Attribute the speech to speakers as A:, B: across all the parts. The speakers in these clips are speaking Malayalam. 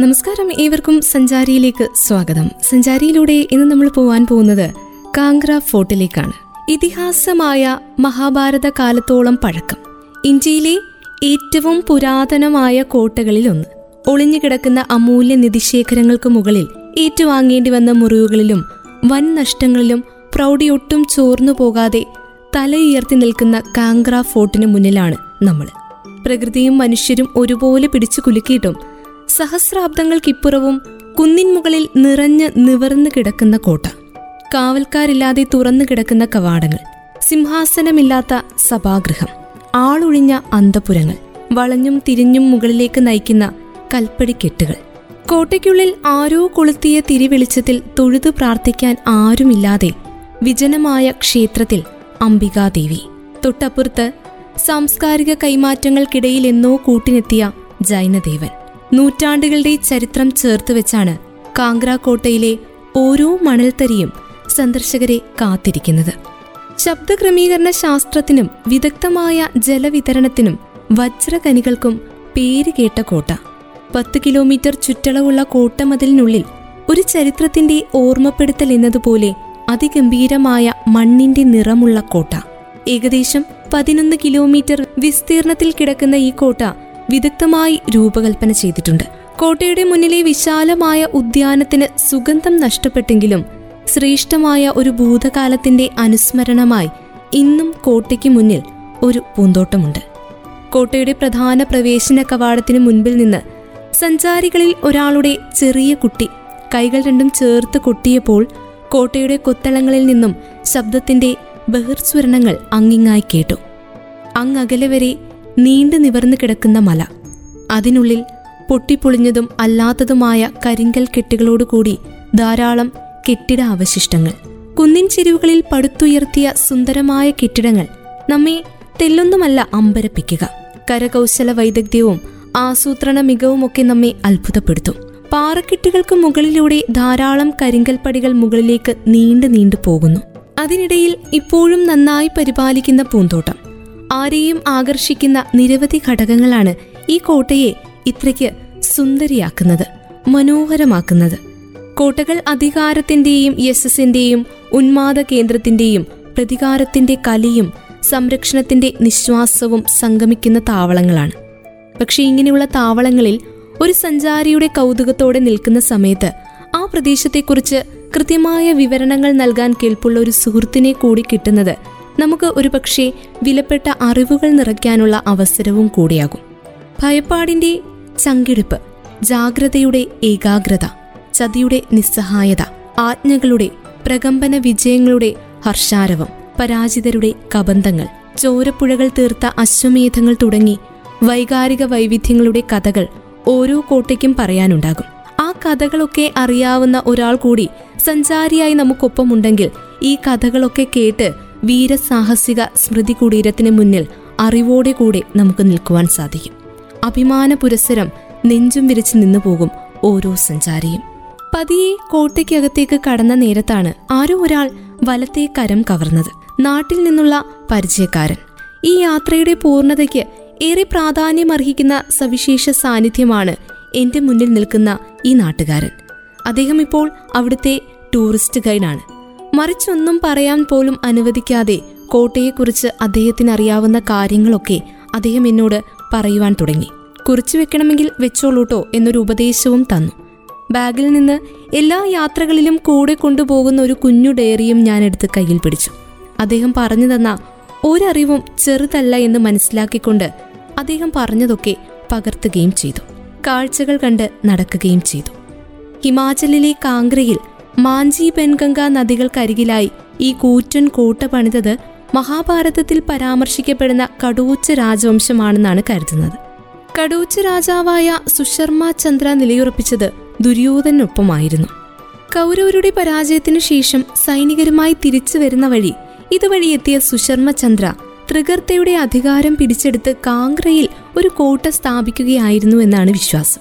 A: നമസ്കാരം ഏവർക്കും സഞ്ചാരിയിലേക്ക് സ്വാഗതം. സഞ്ചാരിയിലൂടെ ഇന്ന് നമ്മൾ പോവാൻ പോകുന്നത് കാങ്ക്ര ഫോർട്ടിലേക്കാണ്. ഇതിഹാസമായ മഹാഭാരത കാലത്തോളം പഴക്കം. ഇന്ത്യയിലെ ഏറ്റവും പുരാതനമായ കോട്ടകളിൽ ഒന്ന് ഒളിഞ്ഞുകിടക്കുന്ന അമൂല്യ നിധിശേഖരങ്ങൾക്ക് മുകളിൽ ഏറ്റുവാങ്ങേണ്ടി വന്ന മുറിവുകളിലും വൻ നഷ്ടങ്ങളിലും പ്രൗഢിയൊട്ടും ചോർന്നു പോകാതെ തലയുയർത്തി നിൽക്കുന്ന കാങ്ക്ര ഫോർട്ടിന് മുന്നിലാണ് നമ്മൾ. പ്രകൃതിയും മനുഷ്യരും ഒരുപോലെ പിടിച്ചു കുലുക്കിയിട്ടും സഹസ്രാബ്ദങ്ങൾക്കിപ്പുറവും കുന്നിൻമുകളിൽ നിറഞ്ഞ് നിവർന്നു കിടക്കുന്ന കോട്ട കാവൽക്കാരില്ലാതെ തുറന്നു കിടക്കുന്ന കവാടങ്ങൾ സിംഹാസനമില്ലാത്ത സഭാഗൃഹം ആളൊഴിഞ്ഞ അന്തപുരങ്ങൾ വളഞ്ഞും തിരിഞ്ഞും മുകളിലേക്ക് നയിക്കുന്ന കൽപ്പടിക്കെട്ടുകൾ കോട്ടയ്ക്കുള്ളിൽ ആരോ കൊളുത്തിയ തിരിവെളിച്ചത്തിൽ തൊഴുതു പ്രാർത്ഥിക്കാൻ ആരുമില്ലാതെ വിജനമായ ക്ഷേത്രത്തിൽ അംബികാദേവി. തൊട്ടപ്പുറത്ത് സാംസ്കാരിക കൈമാറ്റങ്ങൾക്കിടയിൽ എന്നോ കൂട്ടിനെത്തിയ ജൈനദേവൻ. നൂറ്റാണ്ടുകളുടെ ചരിത്രം ചേർത്ത് വെച്ചാണ് കാങ്ക്ര കോട്ടയിലെ ഓരോ മണൽത്തരിയും സന്ദർശകരെ കാത്തിരിക്കുന്നത്. ശബ്ദക്രമീകരണ ശാസ്ത്രത്തിനും വിദഗ്ധമായ ജലവിതരണത്തിനും വജ്രകനികൾക്കും പേരുകേട്ട കോട്ട. പത്ത് കിലോമീറ്റർ ചുറ്റളവുള്ള കോട്ടമതിലിനുള്ളിൽ ഒരു ചരിത്രത്തിന്റെ ഓർമ്മപ്പെടുത്തൽ എന്നതുപോലെ അതിഗംഭീരമായ മണ്ണിന്റെ നിറമുള്ള കോട്ട. ഏകദേശം പതിനൊന്ന് കിലോമീറ്റർ വിസ്തീർണത്തിൽ കിടക്കുന്ന ഈ കോട്ട വിദഗ്ധമായി രൂപകൽപ്പന ചെയ്തിട്ടുണ്ട്. കോട്ടയുടെ മുന്നിലെ വിശാലമായ ഉദ്യാനത്തിന് സുഗന്ധം നഷ്ടപ്പെട്ടെങ്കിലും ശ്രേഷ്ഠമായ ഒരു ഭൂതകാലത്തിന്റെ അനുസ്മരണമായി ഇന്നും കോട്ടയ്ക്ക് മുന്നിൽ ഒരു പൂന്തോട്ടമുണ്ട്. കോട്ടയുടെ പ്രധാന പ്രവേശന കവാടത്തിന് മുൻപിൽ നിന്ന് സഞ്ചാരികളിൽ ഒരാളുടെ ചെറിയ കുട്ടി കൈകൾ രണ്ടും ചേർത്ത് കൊട്ടിയപ്പോൾ കോട്ടയുടെ കൊത്തളങ്ങളിൽ നിന്നും ശബ്ദത്തിന്റെ ബഹിർസ്വരണങ്ങൾ അങ്ങിങ്ങായി കേട്ടു. അങ്ങകലെ വരെ നീണ്ടു നിവർന്നു കിടക്കുന്ന മല. അതിനുള്ളിൽ പൊട്ടിപ്പൊളിഞ്ഞതും അല്ലാത്തതുമായ കരിങ്കൽ കെട്ടുകളോടുകൂടി ധാരാളം കെട്ടിട അവശിഷ്ടങ്ങൾ. കുന്നിൻ ചെരുവുകളിൽ പടുത്തുയർത്തിയ സുന്ദരമായ കെട്ടിടങ്ങൾ നമ്മെ തെല്ലൊന്നുമല്ല അമ്പരപ്പിക്കുക. കരകൗശല വൈദഗ്ധ്യവും ആസൂത്രണ മികവുമൊക്കെ നമ്മെ അത്ഭുതപ്പെടുത്തും. പാറക്കെട്ടുകൾക്ക് മുകളിലൂടെ ധാരാളം കരിങ്കൽ പടികൾ മുകളിലേക്ക് നീണ്ടു നീണ്ടു പോകുന്നു. അതിനിടയിൽ ഇപ്പോഴും നന്നായി പരിപാലിക്കുന്ന പൂന്തോട്ടം. ആരെയും ആകർഷിക്കുന്ന നിരവധി ഘടകങ്ങളാണ് ഈ കോട്ടയെ ഇത്രയ്ക്ക് സുന്ദരിയാക്കുന്നത് മനോഹരമാക്കുന്നത്. കോട്ടകൾ അധികാരത്തിന്റെയും യശസ്സിന്റെയും ഉന്മാദ കേന്ദ്രത്തിന്റെയും പ്രതികാരത്തിന്റെ കലിയും സംരക്ഷണത്തിന്റെ നിശ്വാസവും സംഗമിക്കുന്ന താവളങ്ങളാണ്. പക്ഷെ ഇങ്ങനെയുള്ള താവളങ്ങളിൽ ഒരു സഞ്ചാരിയുടെ കൗതുകത്തോടെ നിൽക്കുന്ന സമയത്ത് ആ പ്രദേശത്തെക്കുറിച്ച് കൃത്യമായ വിവരണങ്ങൾ നൽകാൻ കേൾപ്പുള്ള ഒരു സുഹൃത്തിനെ കൂടി കിട്ടുന്നത് നമുക്ക് ഒരുപക്ഷെ വിലപ്പെട്ട അറിവുകൾ നിറയ്ക്കാനുള്ള അവസരവും കൂടിയാകും. ഭയപ്പാടിന്റെ ചങ്കിടിപ്പ് ജാഗ്രതയുടെ ഏകാഗ്രത ചതിയുടെ നിസ്സഹായത ആജ്ഞകളുടെ പ്രകമ്പന വിജയങ്ങളുടെ ഹർഷാരവം പരാജിതരുടെ കബന്ധങ്ങൾ ചോരപ്പുഴകൾ തീർത്ത അശ്വമേധങ്ങൾ തുടങ്ങി വൈകാരിക വൈവിധ്യങ്ങളുടെ കഥകൾ ഓരോ കോട്ടയ്ക്കും പറയാനുണ്ടാകും. ആ കഥകളൊക്കെ അറിയാവുന്ന ഒരാൾ കൂടി സഞ്ചാരിയായി നമുക്കൊപ്പമുണ്ടെങ്കിൽ ഈ കഥകളൊക്കെ കേട്ട് വീരസാഹസിക സ്മൃതി കുടീരത്തിന് മുന്നിൽ അറിവോടെ കൂടെ നമുക്ക് നിൽക്കുവാൻ സാധിക്കും. അഭിമാന പുരസരം നെഞ്ചും വിരിച്ച് നിന്നു പോകും ഓരോ സഞ്ചാരിയും. പതിയെ കോട്ടയ്ക്കകത്തേക്ക് കടന്ന നേരത്താണ് ആരോ ഒരാൾ വലത്തെ കരം കവർന്നത്. നാട്ടിൽ നിന്നുള്ള പരിചയക്കാരൻ. ഈ യാത്രയുടെ പൂർണതയ്ക്ക് ഏറെ പ്രാധാന്യം അർഹിക്കുന്ന സവിശേഷ സാന്നിധ്യമാണ് എന്റെ മുന്നിൽ നിൽക്കുന്ന ഈ നാട്ടുകാരൻ. അദ്ദേഹം ഇപ്പോൾ അവിടുത്തെ ടൂറിസ്റ്റ് ഗൈഡാണ്. മറിച്ചൊന്നും പറയാൻ പോലും അനുവദിക്കാതെ കോട്ടയെക്കുറിച്ച് അദ്ദേഹത്തിന് അറിയാവുന്ന കാര്യങ്ങളൊക്കെ അദ്ദേഹം എന്നോട് പറയുവാൻ തുടങ്ങി. കുറിച്ചു വെക്കണമെങ്കിൽ വെച്ചോളൂട്ടോ എന്നൊരു ഉപദേശവും തന്നു. ബാഗിൽ നിന്ന് എല്ലാ യാത്രകളിലും കൂടെ കൊണ്ടുപോകുന്ന ഒരു കുഞ്ഞു ഡയറിയും ഞാൻ എടുത്ത് കയ്യിൽ പിടിച്ചു. അദ്ദേഹം പറഞ്ഞു തന്ന ഒരറിവും ചെറുതല്ല എന്ന് മനസ്സിലാക്കിക്കൊണ്ട് അദ്ദേഹം പറഞ്ഞതൊക്കെ പകർത്തുകയും ചെയ്തു. കാഴ്ചകൾ കണ്ട് നടക്കുകയും ചെയ്തു. ഹിമാചലിലെ കാങ്ഗ്രയിൽ മാഞ്ചി പെൻഗംഗ നദികൾക്കരികിലായി ഈ കൂറ്റൻ കോട്ട പണിതത് മഹാഭാരതത്തിൽ പരാമർശിക്കപ്പെടുന്ന കടൂച്ച രാജവംശമാണെന്നാണ് കരുതുന്നത്. കടൂച്ച രാജാവായ സുശർമ്മ ചന്ദ്ര നിലയുറപ്പിച്ചത് ദുര്യോധനൊപ്പമായിരുന്നു കൗരവരുടെ പരാജയത്തിനു ശേഷം സൈനികരുമായി തിരിച്ചു വരുന്ന വഴി ഇതുവഴി എത്തിയ സുശർമ്മ ചന്ദ്ര ത്രികർത്തയുടെ അധികാരം പിടിച്ചെടുത്ത് കാങ്ക്രയിൽ ഒരു കോട്ട സ്ഥാപിക്കുകയായിരുന്നു എന്നാണ് വിശ്വാസം.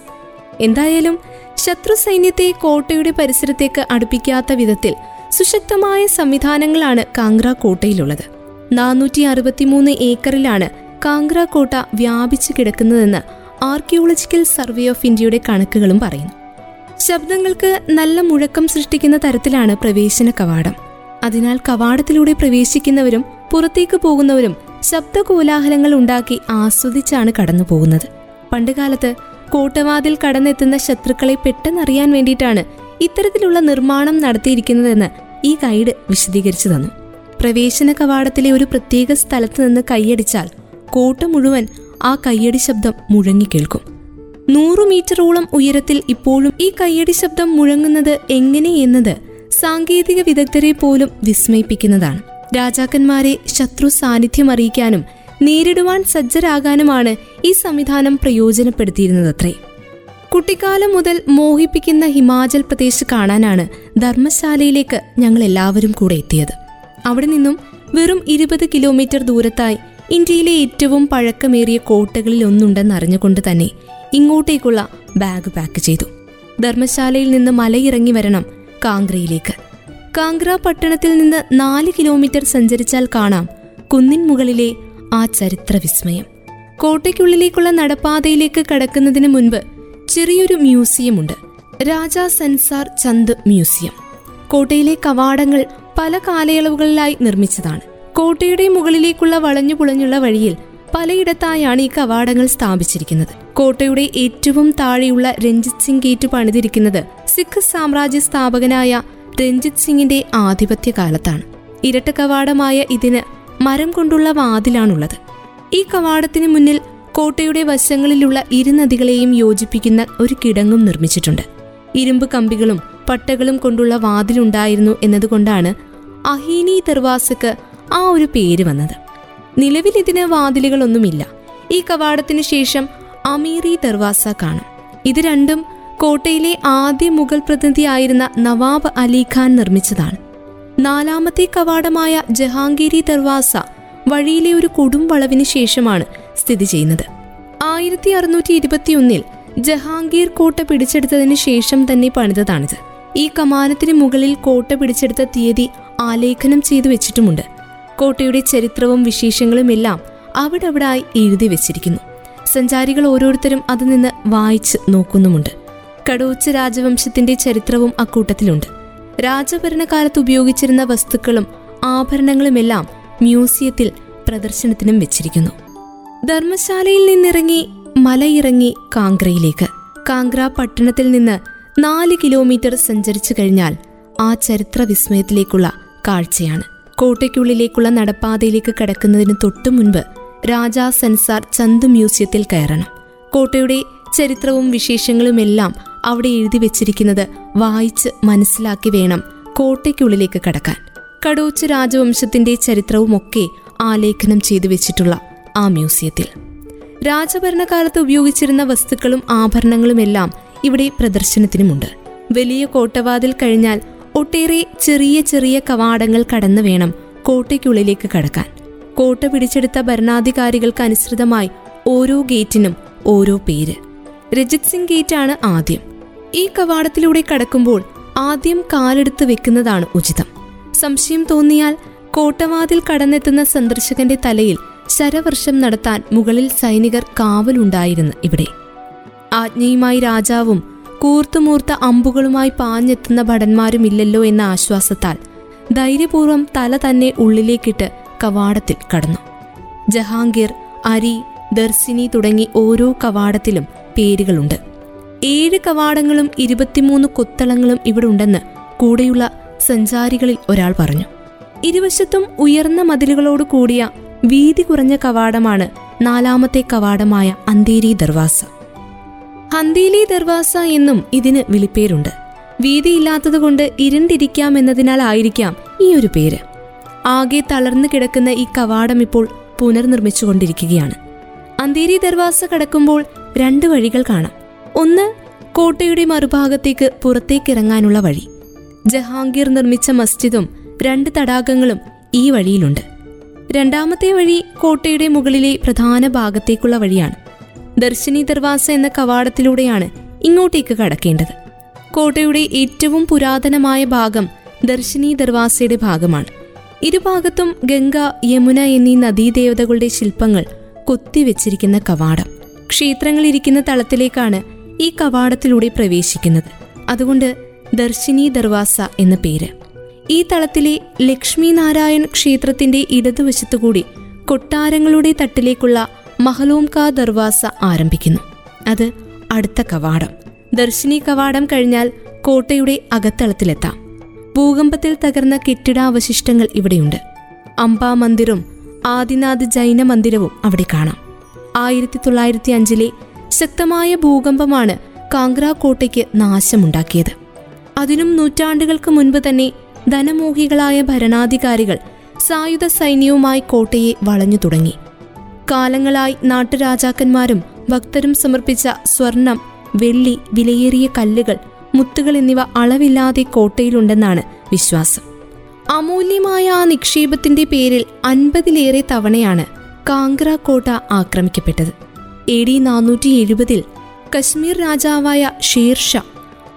A: എന്തായാലും ശത്രു സൈന്യത്തെ കോട്ടയുടെ പരിസരത്തേക്ക് അടുപ്പിക്കാത്ത വിധത്തിൽ സുശക്തമായ സംവിധാനങ്ങളാണ് കാങ്ക്ര കോട്ടയിലുള്ളത്. നാനൂറ്റി അറുപത്തിമൂന്ന് ഏക്കറിലാണ് കാങ്ക്ര കോട്ട വ്യാപിച്ചു കിടക്കുന്നതെന്ന് ആർക്കിയോളജിക്കൽ സർവേ ഓഫ് ഇന്ത്യയുടെ കണക്കുകളും പറയുന്നു. ശബ്ദങ്ങൾക്ക് നല്ല മുഴക്കം സൃഷ്ടിക്കുന്ന തരത്തിലാണ് പ്രവേശന കവാടം. അതിനാൽ കവാടത്തിലൂടെ പ്രവേശിക്കുന്നവരും പുറത്തേക്ക് പോകുന്നവരും ശബ്ദ കോലാഹലങ്ങൾ ഉണ്ടാക്കി ആസ്വദിച്ചാണ് കടന്നു പോകുന്നത് പണ്ടുകാലത്ത് കോട്ടവാതിൽ കടന്നെത്തുന്ന ശത്രുക്കളെ പെട്ടെന്നറിയാൻ വേണ്ടിയിട്ടാണ് ഇത്തരത്തിലുള്ള നിർമ്മാണം നടത്തിയിരിക്കുന്നതെന്ന് ഈ ഗൈഡ് വിശദീകരിച്ചു തന്നു. പ്രവേശന കവാടത്തിലെ ഒരു പ്രത്യേക സ്ഥലത്ത് നിന്ന് കൈയടിച്ചാൽ കോട്ട മുഴുവൻ ആ കയ്യടി ശബ്ദം മുഴങ്ങിക്കേൾക്കും നൂറു മീറ്ററോളം ഉയരത്തിൽ ഇപ്പോഴും ഈ കയ്യടി ശബ്ദം മുഴങ്ങുന്നത് എങ്ങനെയെന്നത് സാങ്കേതിക വിദഗ്ധരെ പോലും വിസ്മയിപ്പിക്കുന്നതാണ്. രാജാക്കന്മാരെ ശത്രു സാന്നിധ്യം അറിയിക്കാനും നേരിടുവാൻ സജ്ജരാകാനുമാണ് ഈ സംവിധാനം പ്രയോജനപ്പെടുത്തിയിരുന്നതത്രേ. കുട്ടിക്കാലം മുതൽ മോഹിപ്പിക്കുന്ന ഹിമാചൽ പ്രദേശ് കാണാനാണ് ധർമ്മശാലയിലേക്ക് ഞങ്ങൾ എല്ലാവരും കൂടെ എത്തിയത്. അവിടെ നിന്നും വെറും ഇരുപത് കിലോമീറ്റർ ദൂരത്തായി ഇന്ത്യയിലെ ഏറ്റവും പഴക്കമേറിയ കോട്ടകളിൽ ഒന്നുണ്ടെന്ന് അറിഞ്ഞുകൊണ്ട് തന്നെ ഇങ്ങോട്ടേക്കുള്ള ബാഗ് പാക്ക് ചെയ്തു. ധർമ്മശാലയിൽ നിന്ന് മലയിറങ്ങി വരണം കാംഗ്രയിലേക്ക്. കാംഗ്ര പട്ടണത്തിൽ നിന്ന് നാല് കിലോമീറ്റർ സഞ്ചരിച്ചാൽ കാണാം കുന്നിൻ മുകളിലെ ആ ചരിത്ര വിസ്മയം കോട്ടയ്ക്കുള്ളിലേക്കുള്ള നടപ്പാതയിലേക്ക് കടക്കുന്നതിന് മുൻപ് ചെറിയൊരു മ്യൂസിയമുണ്ട്. രാജാ സെൻസാർ ചന്ദ് മ്യൂസിയം. കോട്ടയിലെ കവാടങ്ങൾ പല കാലയളവുകളിലായി നിർമ്മിച്ചതാണ്. കോട്ടയുടെ മുകളിലേക്കുള്ള വളഞ്ഞു പുളഞ്ഞുള്ള വഴിയിൽ പലയിടത്തായാണ് ഈ കവാടങ്ങൾ സ്ഥാപിച്ചിരിക്കുന്നത്. കോട്ടയുടെ ഏറ്റവും താഴെയുള്ള രഞ്ജിത് സിംഗ് ഗേറ്റ് പണിതിരിക്കുന്നത് സിഖ് സാമ്രാജ്യ സ്ഥാപകനായ രഞ്ജിത് സിംഗിന്റെ ആധിപത്യ കാലത്താണ് ഇരട്ട കവാടമായ ഇതിന് മരം കൊണ്ടുള്ള വാതിലാണുള്ളത്. ഈ കവാടത്തിന് മുന്നിൽ കോട്ടയുടെ വശങ്ങളിലുള്ള ഇരുനദികളെയും യോജിപ്പിക്കുന്ന ഒരു കിടങ്ങും നിർമ്മിച്ചിട്ടുണ്ട്. ഇരുമ്പ് കമ്പികളും പട്ടകളും കൊണ്ടുള്ള വാതിലുണ്ടായിരുന്നു എന്നതുകൊണ്ടാണ് അഹീനി ദർവാസക്ക് ആ ഒരു പേര് വന്നത്. നിലവിൽ ഇതിന് വാതിലുകളൊന്നുമില്ല. ഈ കവാടത്തിന് ശേഷം അമീറി ദർവാസ കാണും. ഇത് രണ്ടും കോട്ടയിലെ ആദ്യ മുഗൾ പ്രതിനിധിയായിരുന്ന നവാബ് അലിഖാൻ നിർമ്മിച്ചതാണ്. നാലാമത്തെ കവാടമായ ജഹാംഗീരി ദർവാസ വഴിയിലെ ഒരു കൊടും വളവിന് ശേഷമാണ് സ്ഥിതി ചെയ്യുന്നത്. ആയിരത്തി അറുന്നൂറ്റി ഇരുപത്തിയൊന്നിൽ ജഹാംഗീർ കോട്ട പിടിച്ചെടുത്തതിന് ശേഷം തന്നെ പണിതതാണിത്. ഈ കമാനത്തിന് മുകളിൽ കോട്ട പിടിച്ചെടുത്ത തീയതി ആലേഖനം ചെയ്തു വെച്ചിട്ടുമുണ്ട്. കോട്ടയുടെ ചരിത്രവും വിശേഷങ്ങളും എല്ലാം അവിടെ അവിടായി എഴുതി വെച്ചിരിക്കുന്നു. സഞ്ചാരികൾ ഓരോരുത്തരും അത് നിന്ന് വായിച്ച് നോക്കുന്നുമുണ്ട്. കടോച്ച് രാജവംശത്തിന്റെ ചരിത്രവും അക്കൂട്ടത്തിലുണ്ട്. രാജഭരണകാലത്ത് ഉപയോഗിച്ചിരുന്ന വസ്തുക്കളും ആഭരണങ്ങളുമെല്ലാം മ്യൂസിയത്തിൽ പ്രദർശനത്തിനും വെച്ചിരിക്കുന്നു. ധർമ്മശാലയിൽ നിന്നിറങ്ങി മലയിറങ്ങി കാങ്ക്രയിലേക്ക്. കാങ്ക്ര പട്ടണത്തിൽ നിന്ന് നാല് കിലോമീറ്റർ സഞ്ചരിച്ചു കഴിഞ്ഞാൽ ആ ചരിത്ര വിസ്മയത്തിലേക്കുള്ള കാഴ്ചയാണ്. കോട്ടയ്ക്കുള്ളിലേക്കുള്ള നടപ്പാതയിലേക്ക് കടക്കുന്നതിന് തൊട്ടു മുൻപ് രാജാ സൻസാർ ചന്ത് മ്യൂസിയത്തിൽ കയറണം. കോട്ടയുടെ ചരിത്രവും വിശേഷങ്ങളുമെല്ലാം അവിടെ എഴുതി വെച്ചിരിക്കുന്നത് വായിച്ച് മനസ്സിലാക്കി വേണം കോട്ടയ്ക്കുള്ളിലേക്ക് കടക്കാൻ. കടോച്ച് രാജവംശത്തിന്റെ ചരിത്രവും ഒക്കെ ആലേഖനം ചെയ്തു വെച്ചിട്ടുള്ള ആ മ്യൂസിയത്തിൽ. രാജഭരണകാലത്ത് ഉപയോഗിച്ചിരുന്ന വസ്തുക്കളും ആഭരണങ്ങളുമെല്ലാം ഇവിടെ പ്രദർശനത്തിനുമുണ്ട്. വലിയ കോട്ടവാതിൽ കഴിഞ്ഞാൽ ഒട്ടേറെ ചെറിയ ചെറിയ കവാടങ്ങൾ കടന്നു വേണം കോട്ടയ്ക്കുള്ളിലേക്ക് കടക്കാൻ. കോട്ട പിടിച്ചെടുത്ത ഭരണാധികാരികൾക്ക് അനുസൃതമായി ഓരോ ഗേറ്റിനും ഓരോ പേര്. രജിത് സിംഗ് ഗേറ്റാണ് ആദ്യം. ഈ കവാടത്തിലൂടെ കടക്കുമ്പോൾ ആദ്യം കാലെടുത്ത് വെക്കുന്നതാണ് ഉചിതം. സംശയം തോന്നിയാൽ കോട്ടവാതിൽ കടന്നെത്തുന്ന സന്ദർശകന്റെ തലയിൽ ശരവർഷം നടത്താൻ മുകളിൽ സൈനികർ കാവലുണ്ടായിരുന്നു ഇവിടെ. ആജ്ഞയുമായി രാജാവും കൂർത്തുമൂർത്ത അമ്പുകളുമായി പാഞ്ഞെത്തുന്ന ഭടന്മാരുമില്ലല്ലോ എന്ന ആശ്വാസത്താൽ ധൈര്യപൂർവം തല തന്നെ ഉള്ളിലേക്കിട്ട് കവാടത്തിൽ കടന്നു. ജഹാംഗീർ അരി ദർശിനി തുടങ്ങി ഓരോ കവാടത്തിലും പേരുകളുണ്ട്. ഏഴ് കവാടങ്ങളും ഇരുപത്തിമൂന്ന് കൊത്തളങ്ങളും ഇവിടെ ഉണ്ടെന്ന് കൂടെയുള്ള സഞ്ചാരികളിൽ ഒരാൾ പറഞ്ഞു. ഇരുവശത്തും ഉയർന്ന മതിലുകളോട് കൂടിയ വീതി കുറഞ്ഞ കവാടമാണ് നാലാമത്തെ കവാടമായ അന്തേരി ദർവാസ. ഹന്തേലി ദർവാസ എന്നും ഇതിന് വിളിപ്പേരുണ്ട്. വീതിയില്ലാത്തതുകൊണ്ട് ഇരുണ്ടിരിക്കാമെന്നതിനാലായിരിക്കാം ഈ ഒരു പേര്. ആകെ തളർന്നു കിടക്കുന്ന ഈ കവാടം ഇപ്പോൾ പുനർനിർമ്മിച്ചുകൊണ്ടിരിക്കുകയാണ്. അന്തേരി ദർവാസ കടക്കുമ്പോൾ രണ്ട് വഴികൾ കാണാം. ഒന്ന് കോട്ടയുടെ മറുഭാഗത്തേക്ക് പുറത്തേക്കിറങ്ങാനുള്ള വഴി. ജഹാംഗീർ നിർമ്മിച്ച മസ്ജിദും രണ്ട് തടാകങ്ങളും ഈ വഴിയിലുണ്ട്. രണ്ടാമത്തെ വഴി കോട്ടയുടെ മുകളിലെ പ്രധാന ഭാഗത്തേക്കുള്ള വഴിയാണ്. ദർശിനി ദർവാസ എന്ന കവാടത്തിലൂടെയാണ് ഇങ്ങോട്ടേക്ക് കടക്കേണ്ടത്. കോട്ടയുടെ ഏറ്റവും പുരാതനമായ ഭാഗം ദർശിനി ദർവാസയുടെ ഭാഗമാണ്. ഇരുഭാഗത്തും ഗംഗ യമുന എന്നീ നദീദേവതകളുടെ ശില്പങ്ങൾ കൊത്തിവെച്ചിരിക്കുന്ന കവാടം. ക്ഷേത്രങ്ങളിരിക്കുന്ന തളത്തിലേക്കാണ് ഈ കവാടത്തിലൂടെ പ്രവേശിക്കുന്നത്. അതുകൊണ്ട് ദർശിനി ദർവാസ എന്ന പേര്. ഈ തളത്തിലെ ലക്ഷ്മി നാരായൺ ക്ഷേത്രത്തിന്റെ ഇടതുവശത്തുകൂടി കൊട്ടാരങ്ങളുടെ തട്ടിലേക്കുള്ള മഹലോംകാ ദർവാസ ആരംഭിക്കുന്നു. അത് അടുത്ത കവാടം. ദർശിനി കവാടം കഴിഞ്ഞാൽ കോട്ടയുടെ അകത്തളത്തിലെത്താം. ഭൂകമ്പത്തിൽ തകർന്ന കെട്ടിടാവശിഷ്ടങ്ങൾ ഇവിടെയുണ്ട്. അംബാ മന്ദിറും ആദിനാഥ് ജൈന മന്ദിരവും അവിടെ കാണാം. ആയിരത്തി തൊള്ളായിരത്തി അഞ്ചിലെ ശക്തമായ ഭൂകമ്പമാണ് കാങ്ക്ര കോട്ടയ്ക്ക് നാശമുണ്ടാക്കിയത്. അതിനും നൂറ്റാണ്ടുകൾക്ക് മുൻപ് തന്നെ ധനമോഹികളായ ഭരണാധികാരികൾ സായുധ സൈന്യവുമായി കോട്ടയെ വളഞ്ഞു തുടങ്ങി. കാലങ്ങളായി നാട്ടുരാജാക്കന്മാരും ഭക്തരും സമർപ്പിച്ച സ്വർണം വെള്ളി വിലയേറിയ കല്ലുകൾ മുത്തുകൾ എന്നിവ അളവില്ലാതെ കോട്ടയിലുണ്ടെന്നാണ് വിശ്വാസം. അമൂല്യമായ ആ നിക്ഷേപത്തിന്റെ പേരിൽ അൻപതിലേറെ തവണയാണ് കാങ്ക്ര കോട്ട ആക്രമിക്കപ്പെട്ടത്. എ ഡി നാനൂറ്റി എഴുപതിൽ കശ്മീർ രാജാവായ ഷേർഷാ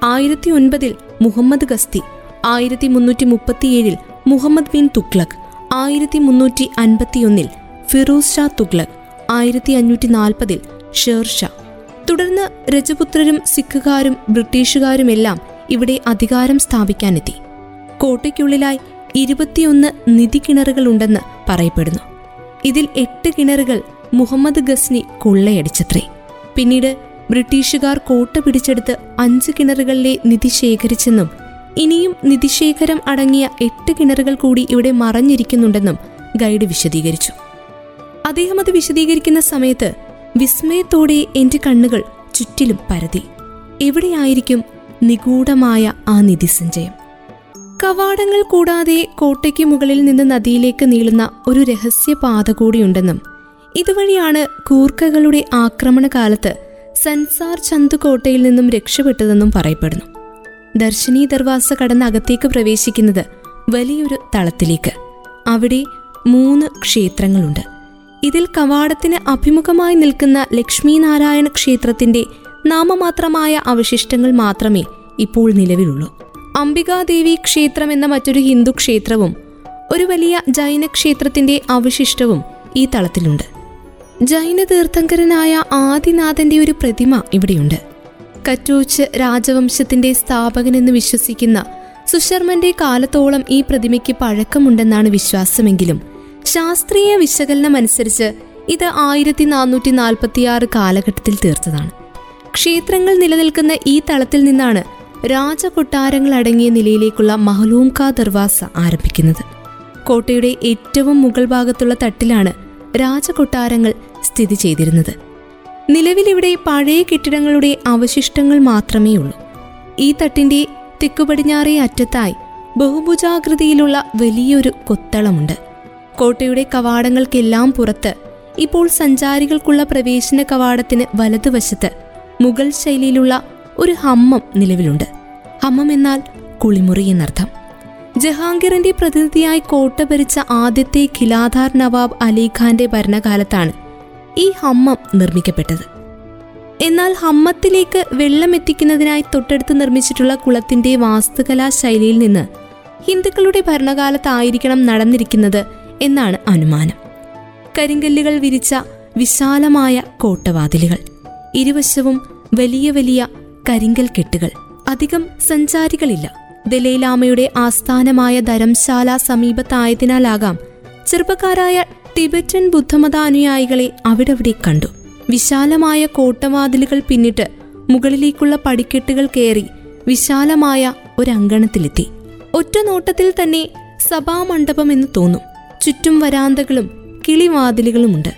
A: ആയിരത്തി ഒൻപതിൽ മുഹമ്മദ് ഗസ്തി ആയിരത്തി മുന്നൂറ്റി മുപ്പത്തിയേഴിൽ മുഹമ്മദ് ബിൻ തുഗ്ലക് ആയിരത്തി മുന്നൂറ്റി അൻപത്തിയൊന്നിൽ ഫിറോസ് ഷാ തുഗ്ലക് ആയിരത്തി അഞ്ഞൂറ്റി നാൽപ്പതിൽ ഷേർഷാ തുടർന്ന് രജപുത്രരും സിഖുകാരും ബ്രിട്ടീഷുകാരുമെല്ലാം ഇവിടെ അധികാരം സ്ഥാപിക്കാനെത്തി. കോട്ടയ്ക്കുള്ളിലായി ഇരുപത്തിയൊന്ന് നിധി കിണറുകളുണ്ടെന്ന് പറയപ്പെടുന്നു. ഇതിൽ എട്ട് കിണറുകൾ മുഹമ്മദ് ഗസ്നി കൊള്ളയടിച്ചത്രേ. പിന്നീട് ബ്രിട്ടീഷുകാർ കോട്ട പിടിച്ചെടുത്ത് അഞ്ച് കിണറുകളിലെ നിധി ശേഖരിച്ചെന്നും ഇനിയും നിധിശേഖരം അടങ്ങിയ എട്ട് കിണറുകൾ കൂടി ഇവിടെ മറഞ്ഞിരിക്കുന്നുണ്ടെന്നും ഗൈഡ് വിശദീകരിച്ചു. അദ്ദേഹം അത് വിശദീകരിക്കുന്ന സമയത്ത് വിസ്മയത്തോടെ എന്റെ കണ്ണുകൾ ചുറ്റിലും പരതി. എവിടെയായിരിക്കും നിഗൂഢമായ ആ നിധിസഞ്ചയം കവാടങ്ങൾ കൂടാതെ കോട്ടയ്ക്ക് മുകളിൽ നിന്ന് നദിയിലേക്ക് നീളുന്ന ഒരു രഹസ്യ പാത കൂടിയുണ്ടെന്നും ഇതുവഴിയാണ് കൂർക്കകളുടെ ആക്രമണകാലത്ത് സൻസാർ ചന്ത് കോട്ടയിൽ നിന്നും രക്ഷപ്പെട്ടതെന്നും പറയപ്പെടുന്നു. ദർശനി ദർവാസ കടന്ന് അകത്തേക്ക് പ്രവേശിക്കുന്നത് വലിയൊരു തളത്തിലേക്ക്. അവിടെ മൂന്ന് ക്ഷേത്രങ്ങളുണ്ട്. ഇതിൽ കവാടത്തിന് അഭിമുഖമായി നിൽക്കുന്ന ലക്ഷ്മി നാരായണ ക്ഷേത്രത്തിന്റെ നാമമാത്രമായ അവശിഷ്ടങ്ങൾ മാത്രമേ ഇപ്പോൾ നിലവിലുള്ളൂ. അംബികാദേവി ക്ഷേത്രം എന്ന മറ്റൊരു ഹിന്ദു ക്ഷേത്രവും ഒരു വലിയ ജൈന ക്ഷേത്രത്തിന്റെ അവശിഷ്ടവും ഈ തളത്തിലുണ്ട്. ജൈന തീർത്ഥങ്കരനായ ആദിനാഥന്റെ ഒരു പ്രതിമ ഇവിടെയുണ്ട്. കറ്റൂച്ച് രാജവംശത്തിന്റെ സ്ഥാപകനെന്ന് വിശ്വസിക്കുന്ന സുശർമ്മന്റെ കാലത്തോളം ഈ പ്രതിമയ്ക്ക് പഴക്കമുണ്ടെന്നാണ് വിശ്വാസമെങ്കിലും ശാസ്ത്രീയ വിശകലനം അനുസരിച്ച് ഇത് ആയിരത്തി നാനൂറ്റി നാൽപ്പത്തിയാറ് കാലഘട്ടത്തിൽ തീർത്തതാണ്. ക്ഷേത്രങ്ങൾ നിലനിൽക്കുന്ന ഈ തളത്തിൽ നിന്നാണ് രാജകൊട്ടാരങ്ങൾ അടങ്ങിയ നിലയിലേക്കുള്ള മഹലൂംക ദർവാസ ആരംഭിക്കുന്നത്. കോട്ടയുടെ ഏറ്റവും മുകൾ ഭാഗത്തുള്ള തട്ടിലാണ് രാജകൊട്ടാരങ്ങൾ സ്ഥിതി ചെയ്തിരുന്നത്. നിലവിലിവിടെ പഴയ കെട്ടിടങ്ങളുടെ അവശിഷ്ടങ്ങൾ മാത്രമേ ഉള്ളൂ ഈ തട്ടിന്റെ തെക്കുപടിഞ്ഞാറേ അറ്റത്തായി ബഹുഭുജാകൃതിയിലുള്ള വലിയൊരു കൊത്തളമുണ്ട്. കോട്ടയുടെ കവാടങ്ങൾക്കെല്ലാം പുറത്ത് ഇപ്പോൾ സഞ്ചാരികൾക്കുള്ള പ്രവേശന കവാടത്തിന് വലതുവശത്ത് മുഗൾ ശൈലിയിലുള്ള ഒരു ഹമ്മം നിലവിലുണ്ട്. ഹമ്മം എന്നാൽ കുളിമുറി എന്നർത്ഥം. ജഹാംഗീറിന്റെ പ്രതിനിധിയായി കോട്ട ഭരിച്ച ആദ്യത്തെ ഖിലാധാർ നവാബ് അലിഖാന്റെ ഭരണകാലത്താണ് ഈ ഹമ്മം നിർമ്മിക്കപ്പെട്ടത്. എന്നാൽ ഹമ്മത്തിലേക്ക് വെള്ളം എത്തിക്കുന്നതിനായി തൊട്ടടുത്ത് നിർമ്മിച്ചിട്ടുള്ള കുളത്തിന്റെ വാസ്തുകലാ ശൈലിയിൽ നിന്ന് ഹിന്ദുക്കളുടെ ഭരണകാലത്തായിരിക്കണം നടന്നിരിക്കുന്നത് എന്നാണ് അനുമാനം. കരിങ്കല്ലുകൾ വിരിച്ച വിശാലമായ കോട്ടവാതിലുകൾ ഇരുവശവും വലിയ വലിയ കരിങ്കൽ കെട്ടുകൾ അധികം സഞ്ചാരികളില്ല. ദലൈലാമയുടെ ആസ്ഥാനമായ ധരംശാല സമീപത്തായതിനാലാകാം ചെറുപ്പക്കാരായ ടിബറ്റൻ ബുദ്ധമത അനുയായികളെ അവിടവിടെ കണ്ടു. വിശാലമായ കോട്ടവാതിലുകൾ പിന്നിട്ട് മുകളിലേക്കുള്ള പടിക്കെട്ടുകൾ കയറി വിശാലമായ ഒരങ്കണത്തിലെത്തി. ഒറ്റ നോട്ടത്തിൽ തന്നെ സഭാമണ്ഡപം എന്ന് തോന്നും. ചുറ്റും വരാന്തകളും കിളിവാതിലുകളുമുണ്ട്.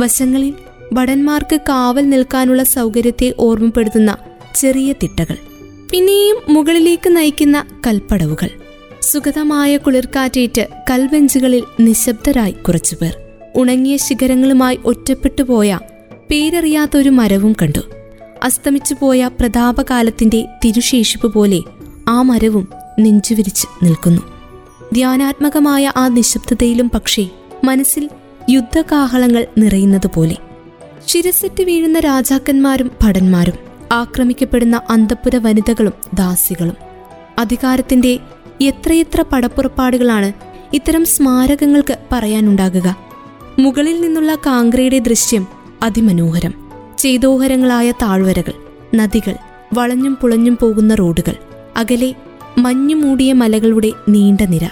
A: വശങ്ങളിൽ ഭടന്മാർക്ക് കാവൽ നിൽക്കാനുള്ള സൗകര്യത്തെ ഓർമ്മപ്പെടുത്തുന്ന ചെറിയ തിട്ടകൾ. പിന്നെയും മുകളിലേക്ക് നയിക്കുന്ന കൽപ്പടവുകൾ. സുഗതമായ കുളിർക്കാറ്റേറ്റ് കൽവെഞ്ചുകളിൽ നിശബ്ദരായി കുറച്ചുപേർ. ഉണങ്ങിയ ശിഖരങ്ങളുമായി ഒറ്റപ്പെട്ടുപോയ പേരറിയാത്ത ഒരു മരവും കണ്ടു. അസ്തമിച്ചു പോയ പ്രതാപകാലത്തിന്റെ തിരുശേഷിപ്പ് പോലെ ആ മരവും നെഞ്ചുവിരിച്ച് നിൽക്കുന്നു. ധ്യാനാത്മകമായ ആ നിശബ്ദതയിലും പക്ഷേ മനസ്സിൽ യുദ്ധകാഹളങ്ങൾ നിറയുന്നത് പോലെ. ശിരസെറ്റ് വീഴുന്ന രാജാക്കന്മാരും ഭടന്മാരും ആക്രമിക്കപ്പെടുന്ന അന്തപ്പുര വനിതകളും ദാസികളും. അധികാരത്തിന്റെ എത്രയെത്ര പടപ്പുറപ്പാടുകളാണ് ഇത്തരം സ്മാരകങ്ങൾക്ക് പറയാനുണ്ടാകുക. മുകളിൽ നിന്നുള്ള കാങ്ക്രയുടെ ദൃശ്യം അതിമനോഹരം. ചേതോഹരങ്ങളായ താഴ്വരകൾ നദികൾ വളഞ്ഞും പുളഞ്ഞും പോകുന്ന റോഡുകൾ അകലെ മഞ്ഞു മൂടിയ മലകളുടെ നീണ്ട നിര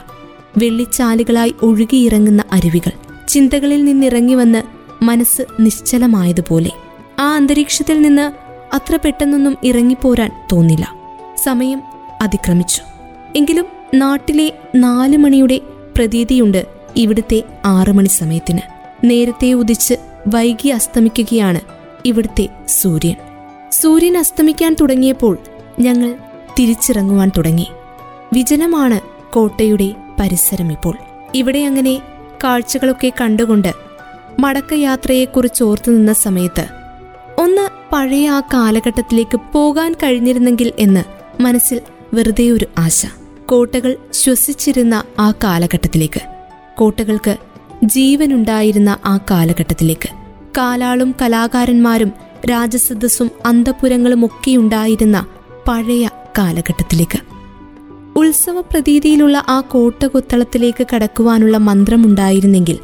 A: വെള്ളിച്ചാലുകളായി ഒഴുകിയിറങ്ങുന്ന അരുവികൾ ചിന്തകളിൽ നിന്നിറങ്ങി വന്ന് മനസ്സ് നിശ്ചലമായതുപോലെ. ആ അന്തരീക്ഷത്തിൽ നിന്ന് അത്ര പെട്ടെന്നൊന്നും ഇറങ്ങിപ്പോരാൻ തോന്നില്ല. സമയം അതിക്രമിച്ചു. എങ്കിലും നാട്ടിലെ നാലു മണിയുടെ പ്രതീതിയുണ്ട് ഇവിടുത്തെ ആറു മണി സമയത്തിന്. നേരത്തെ ഉദിച്ച് വൈകി അസ്തമിക്കുകയാണ് ഇവിടുത്തെ സൂര്യൻ. സൂര്യൻ അസ്തമിക്കാൻ തുടങ്ങിയപ്പോൾ ഞങ്ങൾ തിരിച്ചിറങ്ങുവാൻ തുടങ്ങി. വിജനമാണ് കോട്ടയുടെ പരിസരം ഇപ്പോൾ. ഇവിടെ അങ്ങനെ കാഴ്ചകളൊക്കെ കണ്ടുകൊണ്ട് മടക്കയാത്രയെക്കുറിച്ച് ഓർത്തു നിന്ന സമയത്ത് ഒന്ന് പഴയ ആ കാലഘട്ടത്തിലേക്ക് പോകാൻ കഴിഞ്ഞിരുന്നെങ്കിൽ എന്ന് മനസ്സിൽ വെറുതെ ഒരു ആശ. കോട്ടകൾ ശ്വസിച്ചിരുന്ന ആ കാലഘട്ടത്തിലേക്ക്. കോട്ടകൾക്ക് ജീവനുണ്ടായിരുന്ന ആ കാലഘട്ടത്തിലേക്ക്. കാലാളും കലാകാരന്മാരും രാജസദസ്സും അന്തപുരങ്ങളും ഒക്കെയുണ്ടായിരുന്ന പഴയ കാലഘട്ടത്തിലേക്ക്. ഉത്സവ പ്രതീതിയിലുള്ള ആ കോട്ടകൊത്തളത്തിലേക്ക് കടക്കുവാനുള്ള മന്ത്രമുണ്ടായിരുന്നെങ്കിൽ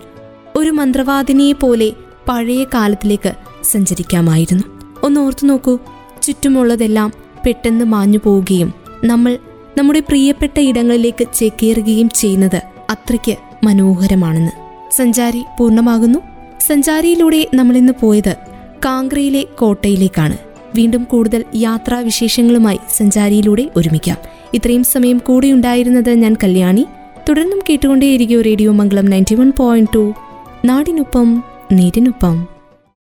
A: ഒരു മന്ത്രവാദിനിയെ പോലെ പഴയ കാലത്തിലേക്ക് സഞ്ചരിക്കാമായിരുന്നു. ഒന്ന് ഓർത്തു നോക്കൂ ചുറ്റുമുള്ളതെല്ലാം പെട്ടെന്ന് മാഞ്ഞു പോവുകയും നമ്മൾ നമ്മുടെ പ്രിയപ്പെട്ട ഇടങ്ങളിലേക്ക് ചേക്കേറുകയും ചെയ്യുന്നത് അത്രയ്ക്ക് മനോഹരമാണെന്ന്. സഞ്ചാരി പൂർണമാകുന്നു. സഞ്ചാരിയിലൂടെ നമ്മളിന്ന് പോയത് കാങ്ക്രയിലെ കോട്ടയിലേക്കാണ്. വീണ്ടും കൂടുതൽ യാത്രാവിശേഷങ്ങളുമായി സഞ്ചാരിയിലൂടെ ഒരുമിക്കാം. ഇത്രയും സമയം കൂടെ ഉണ്ടായിരുന്നത് ഞാൻ കല്യാണി. തുടർന്നും കേട്ടുകൊണ്ടേയിരിക്കും radio Mangalam ninety one point two. നാടിനൊപ്പം നീരിനൊപ്പം.